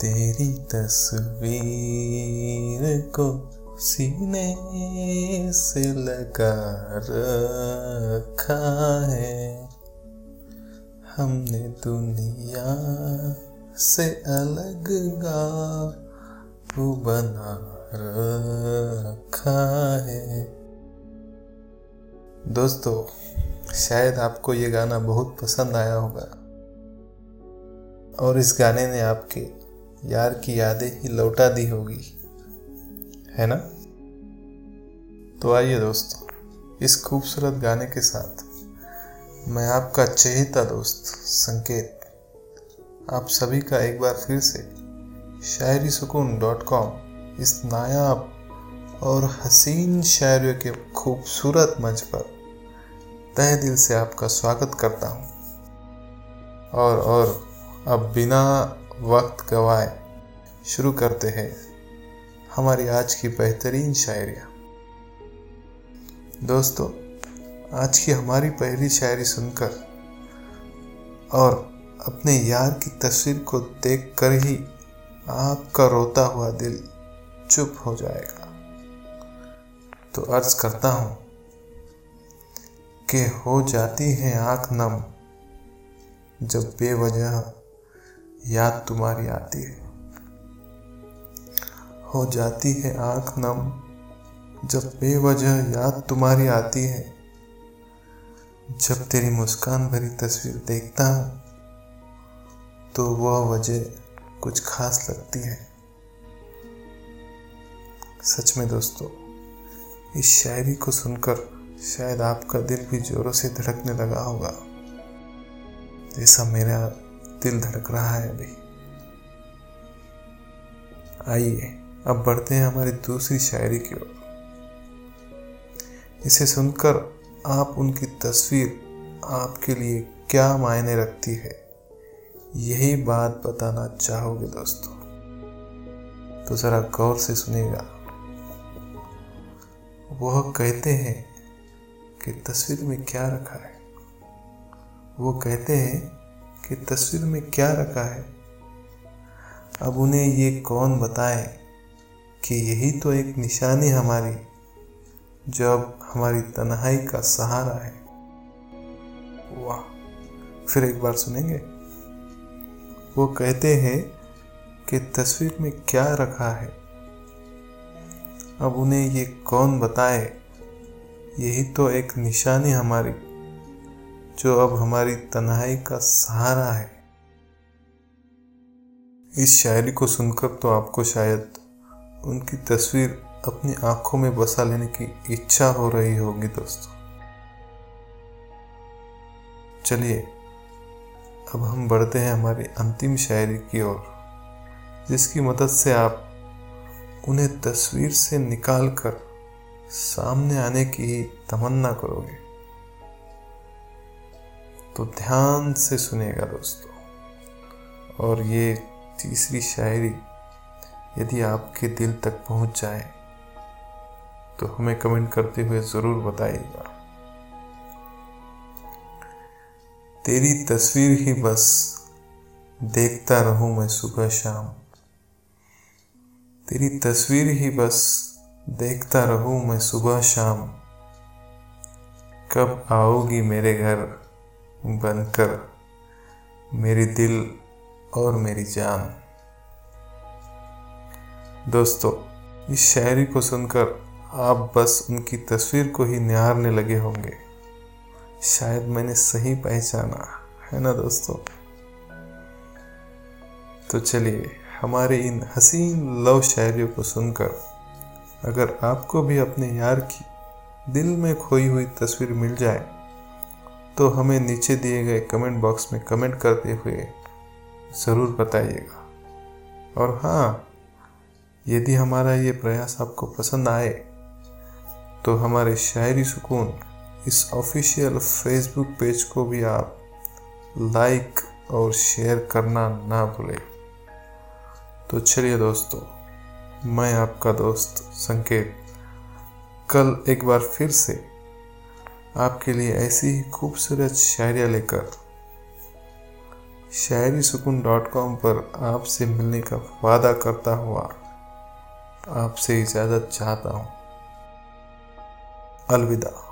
तेरी तस्वीर को सीने से लगा रखा है। हमने दुनिया से अलग गाँव बना रखा है। दोस्तों, शायद आपको ये गाना बहुत पसंद आया होगा। और इस गाने ने आपके यार की यादें ही लौटा दी होगी। है ना? तो आइए दोस्तों, इस खूबसूरत गाने के साथ मैं आपका चहेता दोस्त, संकेत, आप सभी का एक बार फिर से शायरी सुकून डॉट कॉम, इस नायाब और हसीन शायरियों के खूबसूरत मंच पर तह दिल से आपका स्वागत करता हूँ। और और, अब बिना वक्त गवाए। शुरू करते हैं हमारी आज की बेहतरीन शायरियाँ। दोस्तों, आज की हमारी पहली शायरी सुनकर और अपने यार की तस्वीर को देखकर ही आपका रोता हुआ दिल चुप हो जाएगा। तो अर्ज़ करता हूँ कि हो जाती है आँख नम जब बेवजह याद तुम्हारी आती है। हो जाती है आँख नम, जब बेवजह याद तुम्हारी आती है। जब तेरी मुस्कान भरी तस्वीर देखता हूँ तो वह वजह कुछ खास लगती है। सच में दोस्तों, इस शायरी को सुनकर शायद आपका दिल भी जोरों से धड़कने लगा होगा। जैसा मेरा दिल धड़क रहा है अभी। आइए, अब बढ़ते हैं हमारी दूसरी शायरी की ओर। इसे सुनकर आप उनकी तस्वीर आपके लिए क्या मायने रखती है, यही बात बताना चाहोगे दोस्तों। तो ज़रा गौर से सुनेगा वह कहते हैं कि तस्वीर में क्या रखा है? वो कहते हैं कि तस्वीर में क्या रखा है? अब उन्हें ये कौन बताए कि यही तो एक निशानी हमारी, जो अब हमारी तन्हाई का सहारा है। वाह, फिर एक बार सुनेंगे? वो कहते हैं कि तस्वीर में क्या रखा है। अब उन्हें ये कौन बताए? यही तो एक निशानी हमारी। जो अब हमारी तन्हाई का सहारा है। इस शायरी को सुनकर तो आपको शायद उनकी तस्वीर अपनी आँखों में बसा लेने की इच्छा हो रही होगी, दोस्तों। चलिए, अब हम बढ़ते हैं हमारी अंतिम शायरी की ओर, जिसकी मदद से आप उन्हें तस्वीर से निकाल कर सामने आने की तमन्ना करोगे। तो ध्यान से सुनेगा दोस्तों। और ये तीसरी शायरी यदि आपके दिल तक पहुँच जाए तो हमें कमेंट करते हुए ज़रूर बताइएगा। तेरी तस्वीर ही बस, देखता रहूँ मैं सुबह शाम। तेरी तस्वीर ही बस, देखता रहूँ मैं सुबह शाम। कब आओगी मेरे घर? बनकर मेरी दिल और मेरी जान। दोस्तों, इस शायरी को सुनकर आप बस उनकी तस्वीर को ही निहारने लगे होंगे। शायद मैंने सही पहचाना, है ना दोस्तों? तो चलिए, हमारे इन हसीन लव शायरियों को सुनकर अगर आपको भी अपने यार की दिल में खोई हुई तस्वीर मिल जाए तो हमें नीचे दिए गए कमेंट बॉक्स में कमेंट करते हुए ज़रूर बताइएगा। और हाँ यदि हमारा ये प्रयास आपको पसंद आए तो हमारे शायरी सुकून इस ऑफिशियल फेसबुक पेज को भी आप लाइक और शेयर करना ना भूलें। तो चलिए दोस्तों, मैं आपका दोस्त संकेत कल एक बार फिर से आपके लिए ऐसी ही खूबसूरत शायरिया लेकर। शायरी सुकून डॉट कॉम पर आपसे मिलने का वादा करता हुआ आपसे इजाज़त चाहता हूँ। अलविदा।